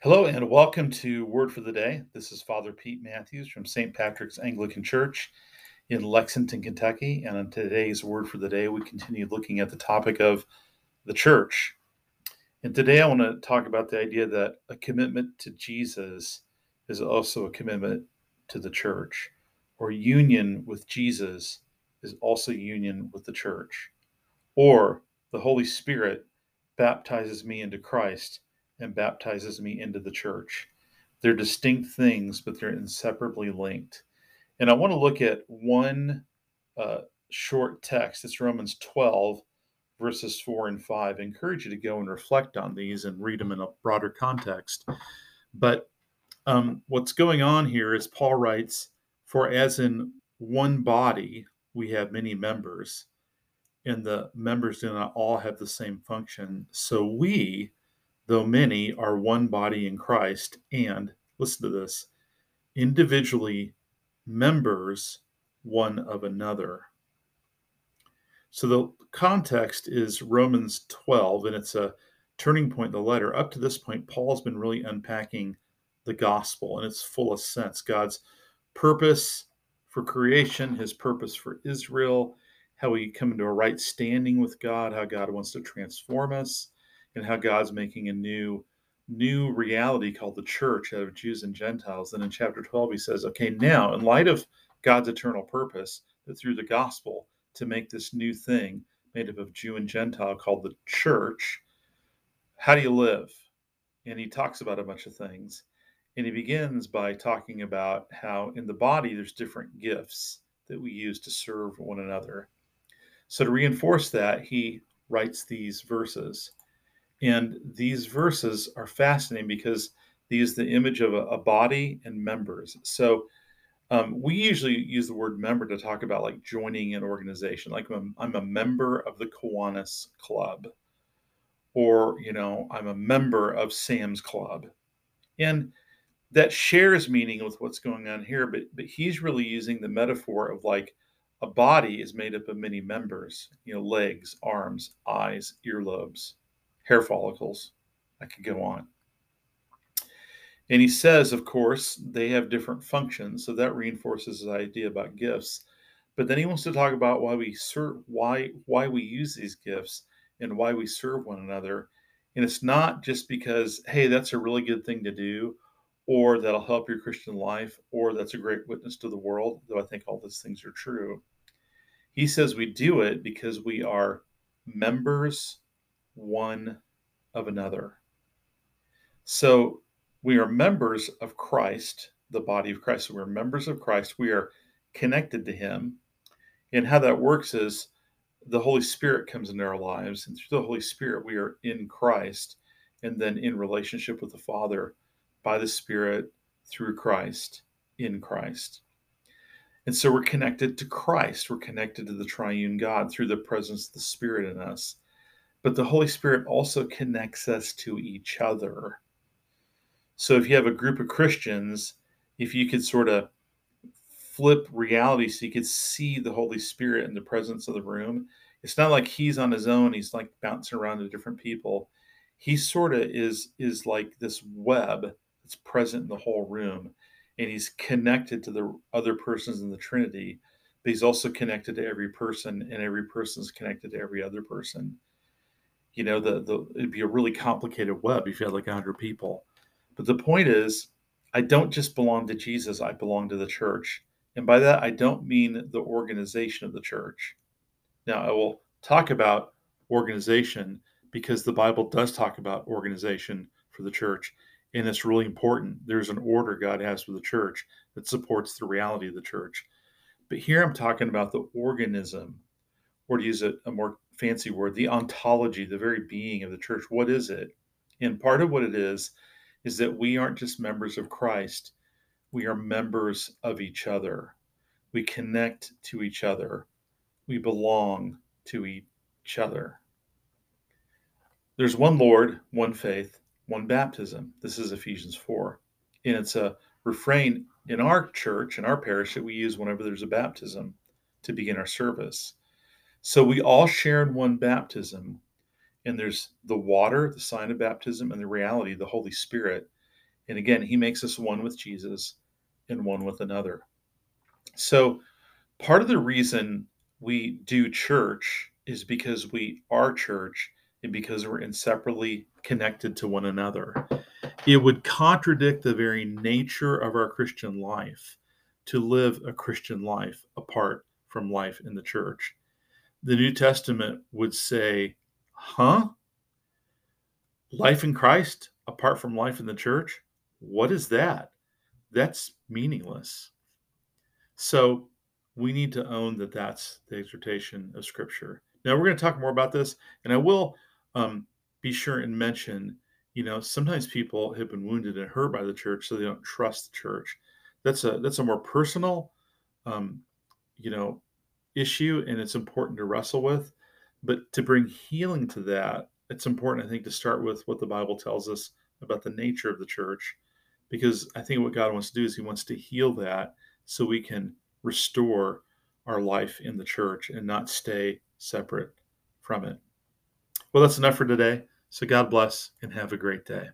Hello and welcome to Word for the Day. This is Father Pete Matthews from St. Patrick's Anglican Church in Lexington, Kentucky. And on today's Word for the Day, we continue looking at the topic of the church. And today I want to talk about the idea that a commitment to Jesus is also a commitment to the church, or union with Jesus is also union with the church, or the Holy Spirit baptizes me into Christ and baptizes me into the church. They're distinct things, but they're inseparably linked. And I want to look at one uh, short text. It's Romans 12, verses 4 and 5. I encourage you to go and reflect on these and read them in a broader context. But um, what's going on here is Paul writes, For as in one body we have many members, and the members do not all have the same function, so we, though many are one body in Christ, and listen to this individually members one of another. So the context is Romans 12, and it's a turning point in the letter. Up to this point, Paul's been really unpacking the gospel in its fullest sense God's purpose for creation, his purpose for Israel, how we come into a right standing with God, how God wants to transform us, and how God's making a new new reality called the church out of Jews and Gentiles. Then in chapter 12 he says, okay, now in light of God's eternal purpose that through the gospel to make this new thing made up of Jew and Gentile called the church, how do you live? And he talks about a bunch of things. And he begins by talking about how in the body there's different gifts that we use to serve one another. So to reinforce that, he writes these verses. And these verses are fascinating because these the image of a, a body and members. So um, we usually use the word member to talk about like joining an organization. Like I'm, I'm a member of the Kiwanis Club, or you know, I'm a member of Sam's Club, and that shares meaning with what's going on here. But but he's really using the metaphor of like a body is made up of many members. You know, legs, arms, eyes, earlobes hair follicles. I could go on. And he says, of course, they have different functions, so that reinforces his idea about gifts. But then he wants to talk about why we serve, why why we use these gifts, and why we serve one another. And it's not just because, hey, that's a really good thing to do, or that'll help your Christian life, or that's a great witness to the world. Though I think all those things are true. He says we do it because we are members one of another. So we are members of Christ, the body of Christ. So we're members of Christ. We are connected to Him. And how that works is the Holy Spirit comes into our lives. And through the Holy Spirit, we are in Christ and then in relationship with the Father by the Spirit through Christ, in Christ. And so we're connected to Christ. We're connected to the triune God through the presence of the Spirit in us but the Holy Spirit also connects us to each other. So if you have a group of Christians, if you could sort of flip reality so you could see the Holy Spirit in the presence of the room, it's not like he's on his own, he's like bouncing around to different people. He sort of is is like this web that's present in the whole room and he's connected to the other persons in the Trinity, but he's also connected to every person and every person is connected to every other person you know the, the it'd be a really complicated web if you had like 100 people. But the point is i don't just belong to jesus i belong to the church. And by that i don't mean the organization of the church. Now i will talk about organization because the bible does talk about organization for the church and it's really important. There's an order god has for the church that supports the reality of the church. But here i'm talking about the organism or to use a, a more fancy word, the ontology, the very being of the church. What is it? And part of what it is, is that we aren't just members of Christ, we are members of each other. We connect to each other, we belong to each other. There's one Lord, one faith, one baptism. This is Ephesians 4. And it's a refrain in our church, in our parish, that we use whenever there's a baptism to begin our service. So we all share in one baptism, and there's the water, the sign of baptism, and the reality, the Holy Spirit. And again, he makes us one with Jesus and one with another. So, part of the reason we do church is because we are church and because we're inseparably connected to one another. It would contradict the very nature of our Christian life to live a Christian life apart from life in the church. The New Testament would say, huh? Life in Christ apart from life in the church? What is that? That's meaningless. So we need to own that that's the exhortation of Scripture. Now we're going to talk more about this, and I will um, be sure and mention. You know, sometimes people have been wounded and hurt by the church, so they don't trust the church. That's a that's a more personal, um, you know, issue, and it's important to wrestle with. But to bring healing to that, it's important, I think, to start with what the Bible tells us about the nature of the church, because I think what God wants to do is He wants to heal that so we can restore our life in the church and not stay separate from it. Well, that's enough for today. So God bless and have a great day.